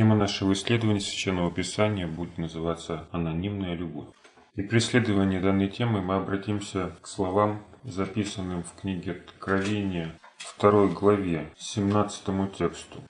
Тема нашего исследования Священного Писания будет называться «Анонимная любовь». И при исследовании данной темы мы обратимся к словам, записанным в книге Откровения, второй главе, 17 тексту.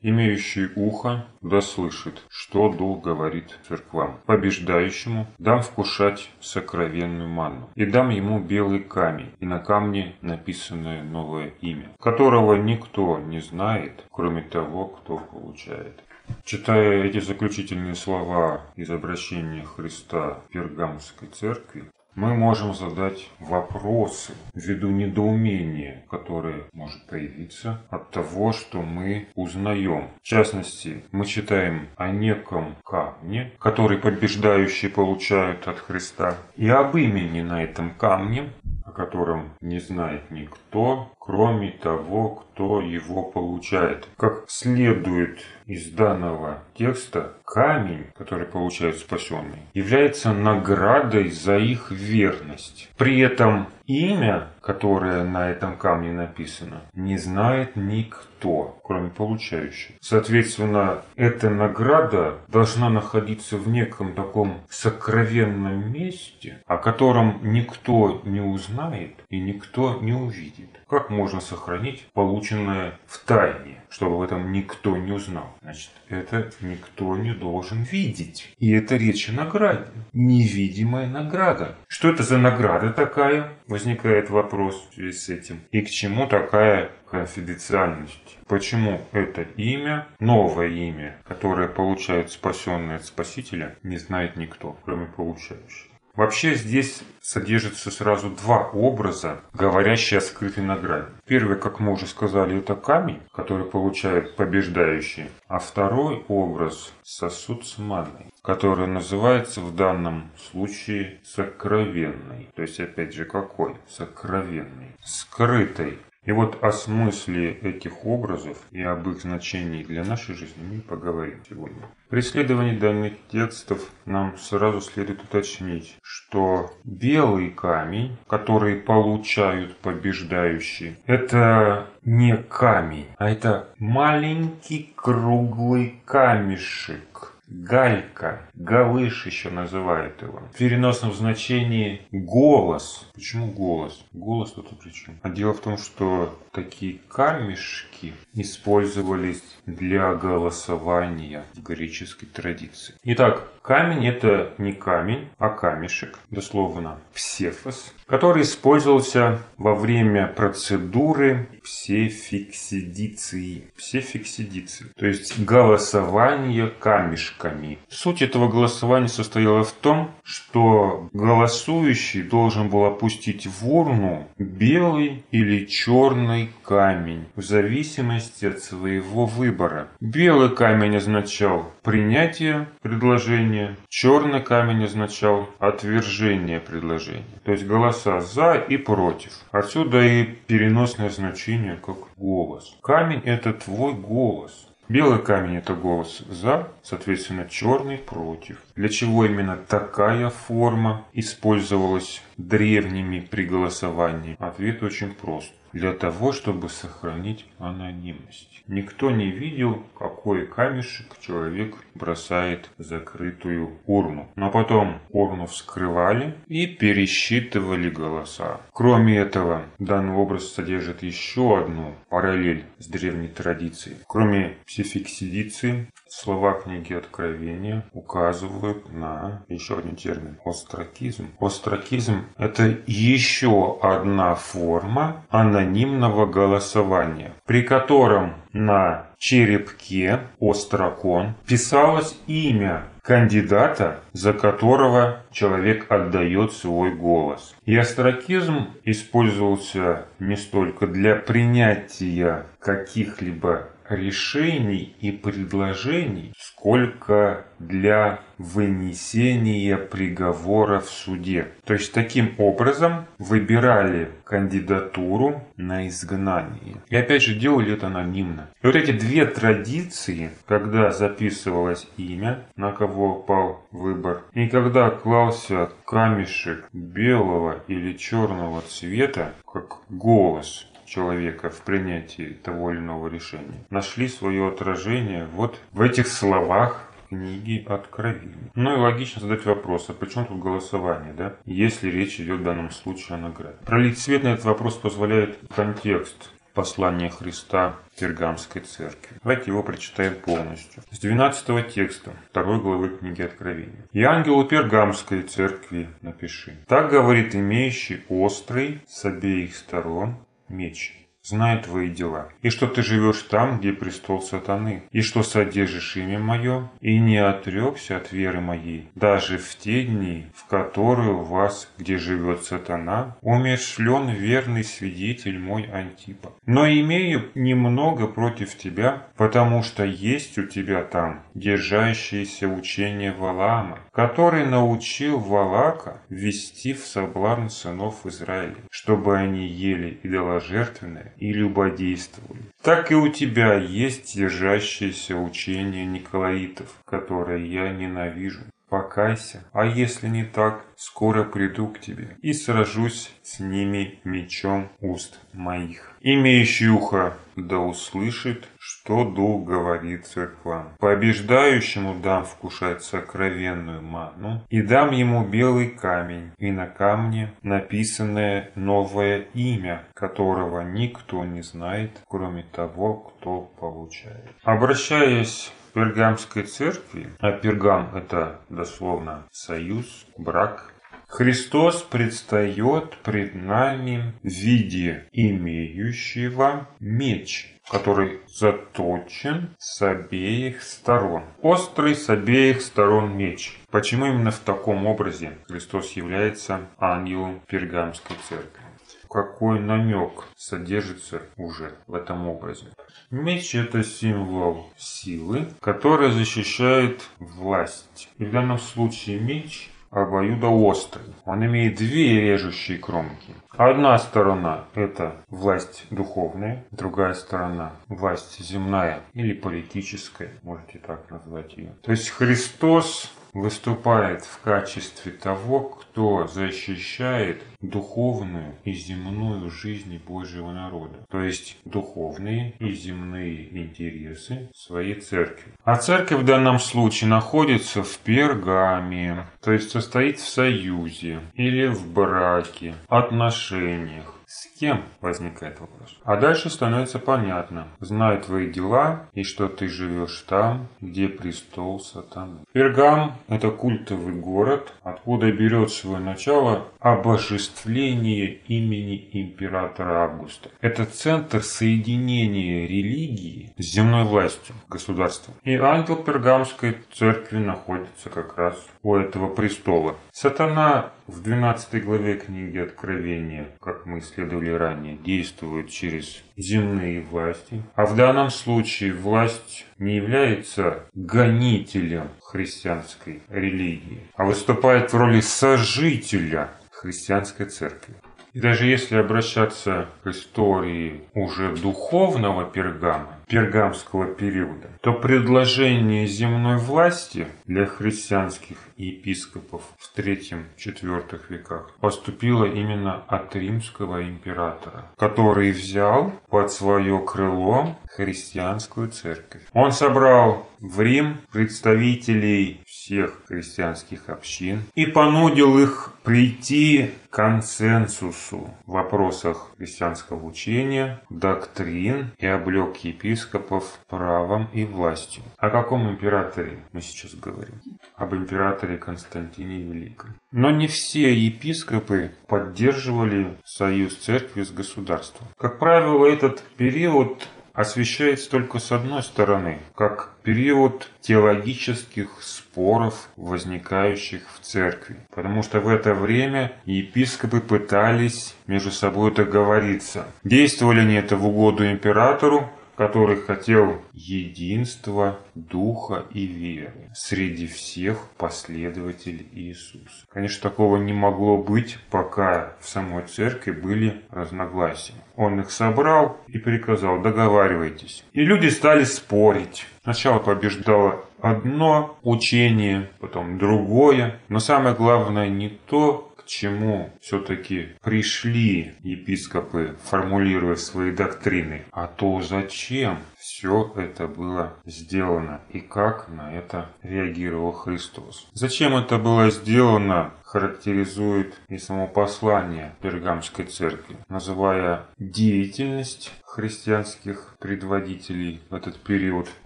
Имеющий ухо да слышит, что Дух говорит церквам. Побеждающему дам вкушать сокровенную манну, и дам ему белый камень, и на камне написанное новое имя, которого никто не знает, кроме того, кто получает. Читая эти заключительные слова из обращения Христа Пергамской церкви, мы можем задать вопросы ввиду недоумения, которое может появиться от того, что мы узнаем. В частности, мы читаем о неком камне, который побеждающие получают от Христа, и об имени на этом камне, о котором не знает никто, кроме того, кто его получает. Как следует из данного текста, камень, который получают спасенные, является наградой за их верность. При этом имя, которое на этом камне написано, не знает никто, кроме получающего. Соответственно, эта награда должна находиться в неком таком сокровенном месте, о котором никто не узнает и никто не увидит. Как можно сохранить полученное в тайне, чтобы в этом никто не узнал? Значит, это никто не должен видеть. И это речь о награде. Невидимая награда. Что это за награда такая? Возникает вопрос в связи с этим. И к чему такая конфиденциальность? Почему это имя, новое имя, которое получает спасенный от Спасителя, не знает никто, кроме получающего? Вообще здесь содержится сразу два образа, говорящие о скрытой награде. Первый, как мы уже сказали, это камень, который получает побеждающий. А второй образ – сосуд с маной, который называется в данном случае сокровенный. То есть, опять же, какой? Сокровенный. Скрытой. И вот о смысле этих образов и об их значении для нашей жизни мы поговорим сегодня. При исследовании данных текстов нам сразу следует уточнить, что белый камень, который получают побеждающие, это не камень, а это маленький круглый камешек, Галька, галыш еще называют его. В переносном значении голос. Почему голос? Голос тут при чем? А дело в том, что такие камешки использовались для голосования в греческой традиции. Итак, камень это не камень, а камешек, дословно псефос, который использовался во время процедуры псефиксидиции. Псефиксидиции, то есть голосование камешками. Суть этого голосования состояла в том, что голосующий должен был опустить в урну белый или черный камень в зависимости от своего выбора. Белый камень означал принятие предложения, черный камень означал отвержение предложения. То есть голоса за и против. Отсюда и переносное значение как голос. Камень это твой голос. Белый камень это голос за, соответственно черный против. Для чего именно такая форма использовалась древними при голосовании? Ответ очень прост для того, чтобы сохранить анонимность. Никто не видел, какой камешек человек бросает в закрытую урну. Но потом урну вскрывали и пересчитывали голоса. Кроме этого, данный образ содержит еще одну параллель с древней традицией. Кроме псификсидиции, Слова книги Откровения указывают на еще один термин – остракизм. Остракизм – это еще одна форма анонимного голосования, при котором на черепке острокон писалось имя кандидата, за которого человек отдает свой голос. И остракизм использовался не столько для принятия каких-либо решений и предложений, сколько для вынесения приговора в суде. То есть таким образом выбирали кандидатуру на изгнание. И опять же делали это анонимно. И вот эти две традиции, когда записывалось имя, на кого пал выбор, и когда клался камешек белого или черного цвета, как голос человека в принятии того или иного решения нашли свое отражение вот в этих словах книги Откровения. Ну и логично задать вопрос, а почему тут голосование, да, если речь идет в данном случае о награде. Пролить свет на этот вопрос позволяет контекст послания Христа Пергамской церкви. Давайте его прочитаем полностью. С 12 текста 2 главы книги Откровения. «И ангелу Пергамской церкви напиши. Так говорит имеющий острый с обеих сторон меч знаю твои дела, и что ты живешь там, где престол сатаны, и что содержишь имя мое, и не отрекся от веры моей, даже в те дни, в которые у вас, где живет сатана, умершлен верный свидетель мой Антипа. Но имею немного против тебя, потому что есть у тебя там держащееся учение Валаама, который научил Валака вести в соблазн сынов Израиля, чтобы они ели идоложертвенное и любодействовали. Так и у тебя есть держащееся учение Николаитов, которое я ненавижу. Покайся, а если не так, скоро приду к тебе и сражусь с ними мечом уст моих. Имеющий ухо да услышит, что Дух говорит церквам. Побеждающему дам вкушать сокровенную ману, и дам ему белый камень, и на камне написанное новое имя, которого никто не знает, кроме того, кто получает. Обращаясь Пергамской церкви, а Пергам это дословно союз, брак, Христос предстает пред нами в виде имеющего меч, который заточен с обеих сторон. Острый с обеих сторон меч. Почему именно в таком образе Христос является ангелом Пергамской церкви? Какой намек содержится уже в этом образе. Меч – это символ силы, которая защищает власть. И в данном случае меч обоюдоострый. Он имеет две режущие кромки. Одна сторона – это власть духовная, другая сторона – власть земная или политическая, можете так назвать ее. То есть Христос выступает в качестве того, кто защищает духовную и земную жизнь Божьего народа, то есть духовные и земные интересы своей церкви. А церковь в данном случае находится в пергаме, то есть состоит в союзе или в браке, отношениях с кем возникает вопрос? А дальше становится понятно. Знаю твои дела и что ты живешь там, где престол сатаны. Пергам – это культовый город, откуда берет свое начало обожествление имени императора Августа. Это центр соединения религии с земной властью государства. И ангел Пергамской церкви находится как раз у этого престола. Сатана в 12 главе книги Откровения, как мы исследовали ранее, действует через земные власти. А в данном случае власть не является гонителем христианской религии, а выступает в роли сожителя христианской церкви. И даже если обращаться к истории уже духовного Пергама, пергамского периода, то предложение земной власти для христианских епископов в III-IV веках поступило именно от римского императора, который взял под свое крыло христианскую церковь. Он собрал в Рим представителей всех христианских общин и понудил их прийти к консенсусу в вопросах христианского учения, доктрин и облег епископов правом и властью. О каком императоре мы сейчас говорим? Об императоре Константине Великом. Но не все епископы поддерживали союз церкви с государством. Как правило, этот период освещается только с одной стороны, как период теологических споров, возникающих в церкви. Потому что в это время епископы пытались между собой договориться. Действовали они это в угоду императору, который хотел единства духа и веры среди всех последователей Иисуса. Конечно, такого не могло быть, пока в самой церкви были разногласия. Он их собрал и приказал, договаривайтесь. И люди стали спорить. Сначала побеждало одно учение, потом другое. Но самое главное не то, чему все-таки пришли епископы, формулируя свои доктрины, а то зачем все это было сделано и как на это реагировал Христос. Зачем это было сделано, характеризует и само послание Пергамской церкви, называя деятельность христианских предводителей в этот период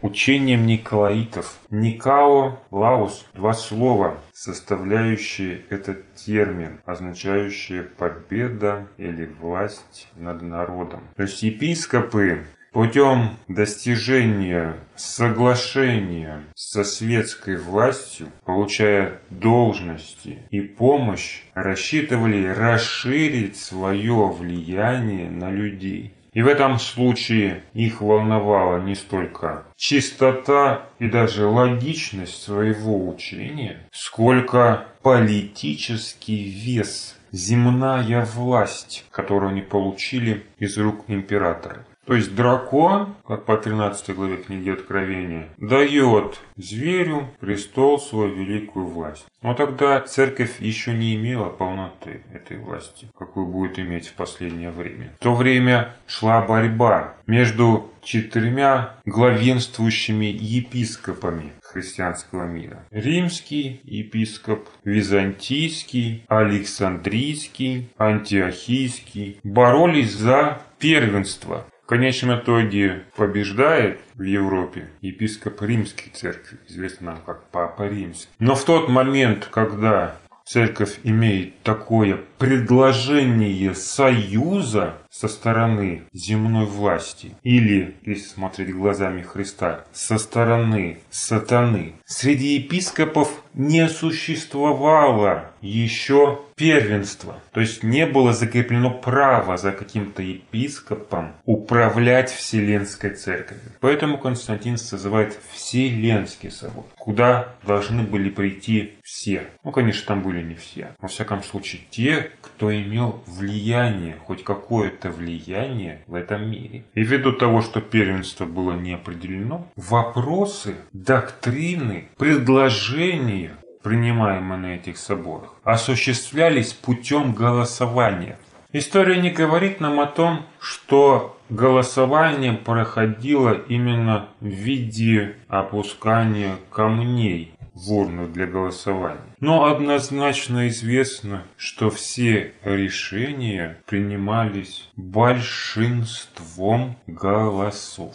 учением Николаитов. Никао, Лаус, два слова, составляющие этот термин, означающие победа или власть над народом. То есть епископы путем достижения соглашения со светской властью, получая должности и помощь, рассчитывали расширить свое влияние на людей. И в этом случае их волновала не столько чистота и даже логичность своего учения, сколько политический вес, земная власть, которую они получили из рук императора. То есть дракон, как по 13 главе книги Откровения, дает зверю престол свою великую власть. Но тогда церковь еще не имела полноты этой власти, какую будет иметь в последнее время. В то время шла борьба между четырьмя главенствующими епископами христианского мира. Римский епископ, византийский, александрийский, антиохийский боролись за первенство в конечном итоге побеждает в Европе епископ Римской церкви, известный нам как Папа Римский. Но в тот момент, когда церковь имеет такое предложение союза со стороны земной власти или, если смотреть глазами Христа, со стороны сатаны, среди епископов не существовало еще первенства. То есть не было закреплено право за каким-то епископом управлять Вселенской Церковью. Поэтому Константин созывает Вселенский собор, куда должны были прийти все. Ну, конечно, там были не все. Во всяком случае, те, кто имел влияние, хоть какое-то влияние в этом мире. И ввиду того, что первенство было не определено, вопросы, доктрины, предложения принимаемые на этих соборах, осуществлялись путем голосования. История не говорит нам о том, что голосование проходило именно в виде опускания камней в урну для голосования. Но однозначно известно, что все решения принимались большинством голосов.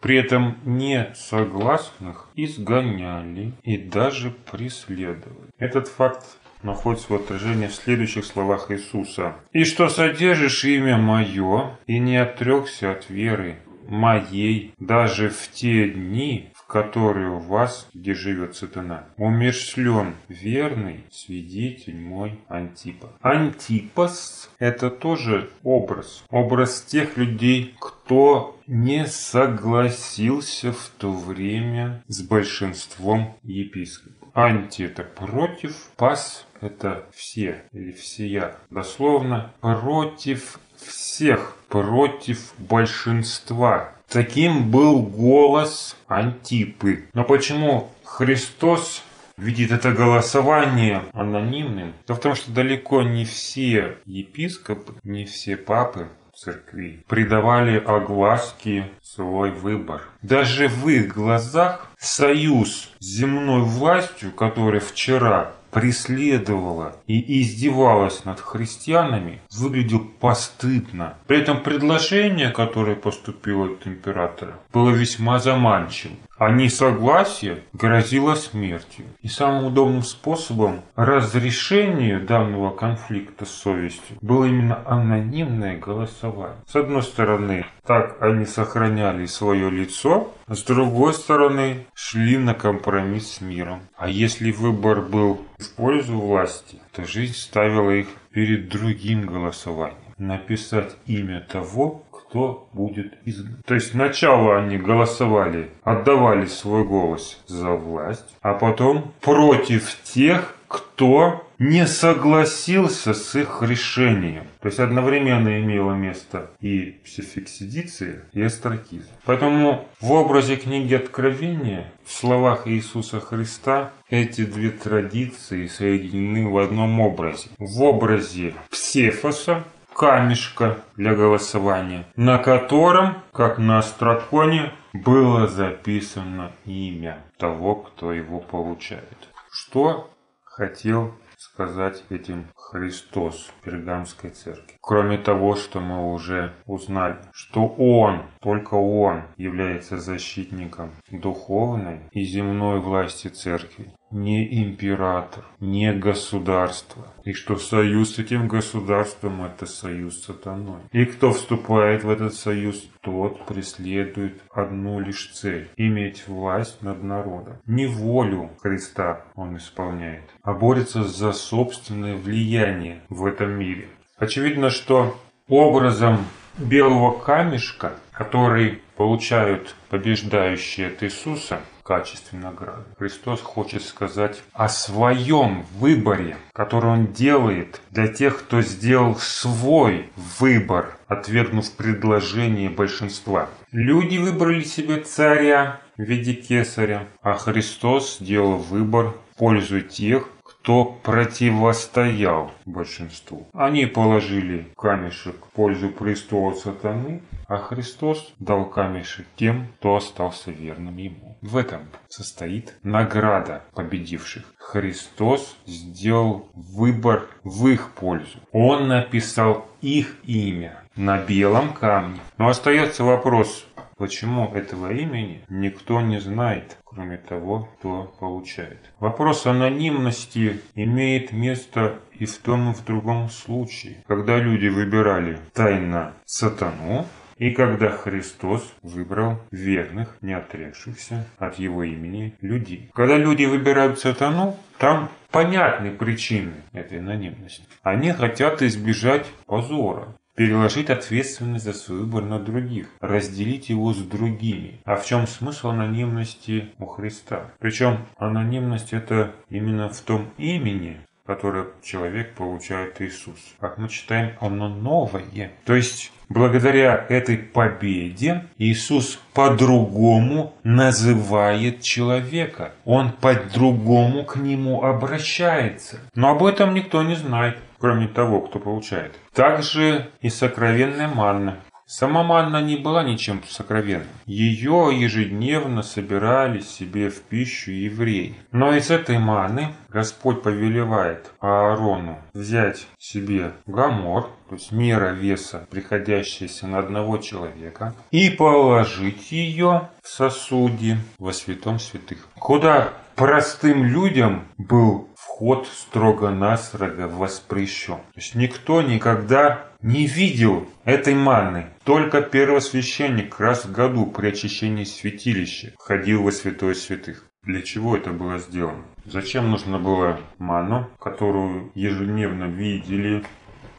При этом несогласных изгоняли и даже преследовали. Этот факт находит свое отражение в следующих словах Иисуса. «И что содержишь имя Мое, и не отрекся от веры моей даже в те дни, у вас, где живет сатана. Умершлен верный свидетель мой Антипа. Антипас – это тоже образ. Образ тех людей, кто не согласился в то время с большинством епископов. Анти – это против, пас – это все или всея. Дословно против всех, против большинства. Таким был голос Антипы. Но почему Христос видит это голосование анонимным? То в том, что далеко не все епископы, не все папы церкви придавали огласке свой выбор. Даже в их глазах союз с земной властью, который вчера преследовала и издевалась над христианами, выглядел постыдно. При этом предложение, которое поступило от императора, было весьма заманчивым а несогласие грозило смертью. И самым удобным способом разрешения данного конфликта с совестью было именно анонимное голосование. С одной стороны, так они сохраняли свое лицо, с другой стороны, шли на компромисс с миром. А если выбор был в пользу власти, то жизнь ставила их перед другим голосованием. Написать имя того, кто будет изгнан. То есть сначала они голосовали, отдавали свой голос за власть, а потом против тех, кто не согласился с их решением. То есть одновременно имело место и псификсидиция, и астракизм. Поэтому в образе книги Откровения, в словах Иисуса Христа, эти две традиции соединены в одном образе. В образе псефоса, камешка для голосования, на котором, как на астраконе, было записано имя того, кто его получает. Что хотел сказать этим Христос Пергамской церкви. Кроме того, что мы уже узнали, что Он, только Он является защитником духовной и земной власти церкви не император, не государство. И что союз с этим государством – это союз сатаной. И кто вступает в этот союз, тот преследует одну лишь цель – иметь власть над народом. Не волю Христа он исполняет, а борется за собственное влияние в этом мире. Очевидно, что образом белого камешка, который получают побеждающие от Иисуса – качестве награды. Христос хочет сказать о своем выборе, который Он делает для тех, кто сделал свой выбор, отвергнув предложение большинства. Люди выбрали себе царя в виде кесаря, а Христос сделал выбор в пользу тех, кто противостоял большинству. Они положили камешек в пользу престола сатаны, а Христос дал камешек тем, кто остался верным Ему. В этом состоит награда победивших. Христос сделал выбор в их пользу. Он написал их имя на белом камне. Но остается вопрос, Почему этого имени никто не знает, кроме того, кто получает. Вопрос анонимности имеет место и в том, и в другом случае. Когда люди выбирали тайно сатану, и когда Христос выбрал верных, не отрекшихся от его имени людей. Когда люди выбирают сатану, там понятны причины этой анонимности. Они хотят избежать позора переложить ответственность за свой выбор на других, разделить его с другими. А в чем смысл анонимности у Христа? Причем анонимность это именно в том имени, которое человек получает Иисус. Как мы читаем, оно новое. То есть Благодаря этой победе Иисус по-другому называет человека. Он по-другому к нему обращается. Но об этом никто не знает кроме того, кто получает. Также и сокровенная манна. Сама манна не была ничем сокровенным. Ее ежедневно собирали себе в пищу евреи. Но из этой маны Господь повелевает Аарону взять себе гамор, то есть мера веса, приходящаяся на одного человека, и положить ее в сосуде во святом святых, куда простым людям был вход строго-настрого воспрещен. То есть никто никогда не видел этой манны. Только первосвященник раз в году при очищении святилища ходил во святое святых. Для чего это было сделано? Зачем нужно было ману, которую ежедневно видели,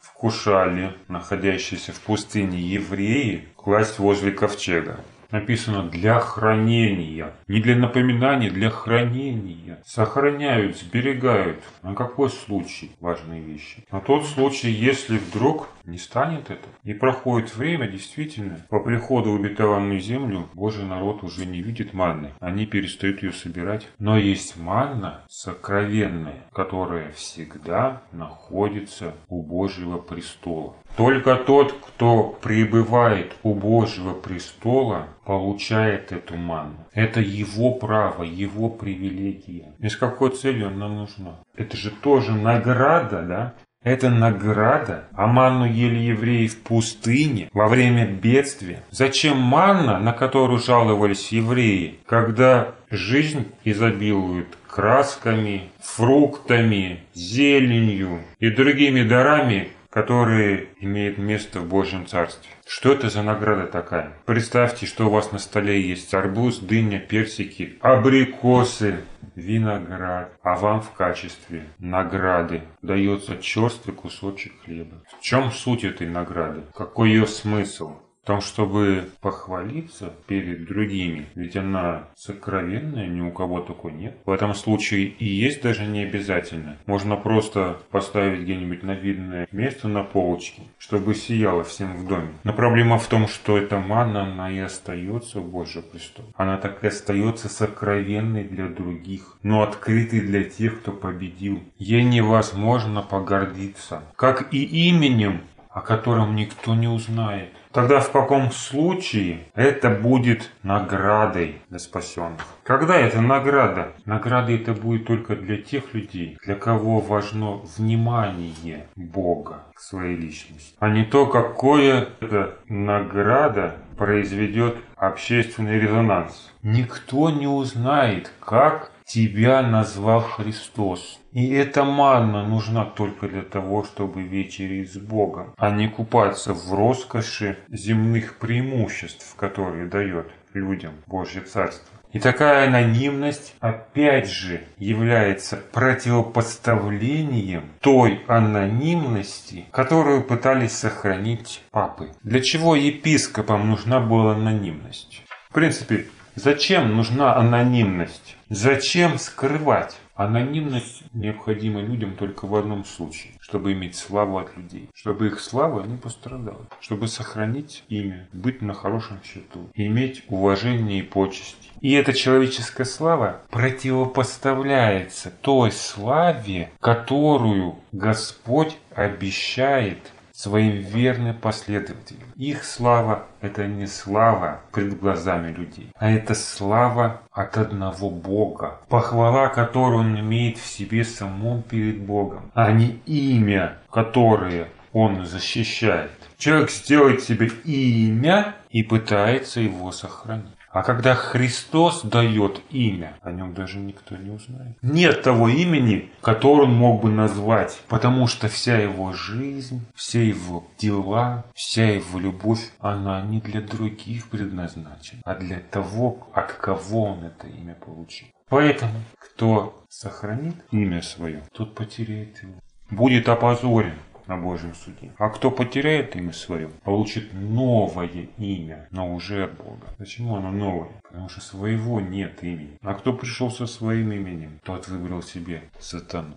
вкушали находящиеся в пустыне евреи, класть возле ковчега? Написано для хранения. Не для напоминания, для хранения. Сохраняют, сберегают. На какой случай важные вещи? На тот случай, если вдруг не станет это. И проходит время, действительно, по приходу в обетованную землю Божий народ уже не видит манны. Они перестают ее собирать. Но есть манна сокровенная, которая всегда находится у Божьего престола. Только тот, кто пребывает у Божьего престола, получает эту ману. Это его право, его привилегия. И с какой целью она нужна? Это же тоже награда, да? Это награда. А манну ели евреи в пустыне во время бедствия. Зачем манна, на которую жаловались евреи, когда жизнь изобилует красками, фруктами, зеленью и другими дарами, которые имеют место в Божьем Царстве. Что это за награда такая? Представьте, что у вас на столе есть арбуз, дыня, персики, абрикосы, виноград, а вам в качестве награды дается черствый кусочек хлеба. В чем суть этой награды? Какой ее смысл? Том, чтобы похвалиться перед другими, ведь она сокровенная, ни у кого такой нет. В этом случае и есть даже не обязательно. Можно просто поставить где-нибудь на видное место на полочке, чтобы сияло всем в доме. Но проблема в том, что эта манна, она и остается в Божьем престоле. Она так и остается сокровенной для других, но открытой для тех, кто победил. Ей невозможно погордиться. Как и именем, о котором никто не узнает. Тогда в каком случае это будет наградой для спасенных? Когда это награда? Награда это будет только для тех людей, для кого важно внимание Бога к своей личности, а не то, какое эта награда произведет общественный резонанс. Никто не узнает, как тебя назвал Христос. И эта манна нужна только для того, чтобы вечерить с Богом, а не купаться в роскоши земных преимуществ, которые дает людям Божье Царство. И такая анонимность опять же является противопоставлением той анонимности, которую пытались сохранить папы. Для чего епископам нужна была анонимность? В принципе, зачем нужна анонимность? Зачем скрывать? Анонимность необходима людям только в одном случае, чтобы иметь славу от людей, чтобы их слава не пострадала, чтобы сохранить имя, быть на хорошем счету, иметь уважение и почести. И эта человеческая слава противопоставляется той славе, которую Господь обещает своим верным последователям. Их слава – это не слава пред глазами людей, а это слава от одного Бога, похвала, которую он имеет в себе самом перед Богом, а не имя, которое он защищает. Человек сделает себе имя и пытается его сохранить. А когда Христос дает имя, о нем даже никто не узнает. Нет того имени, которое он мог бы назвать, потому что вся его жизнь, все его дела, вся его любовь, она не для других предназначена, а для того, от кого он это имя получил. Поэтому, кто сохранит имя свое, тот потеряет его. Будет опозорен на Божьем суде. А кто потеряет имя свое, получит новое имя, но уже от Бога. Почему оно новое? Потому что своего нет имени. А кто пришел со своим именем, тот выбрал себе сатану.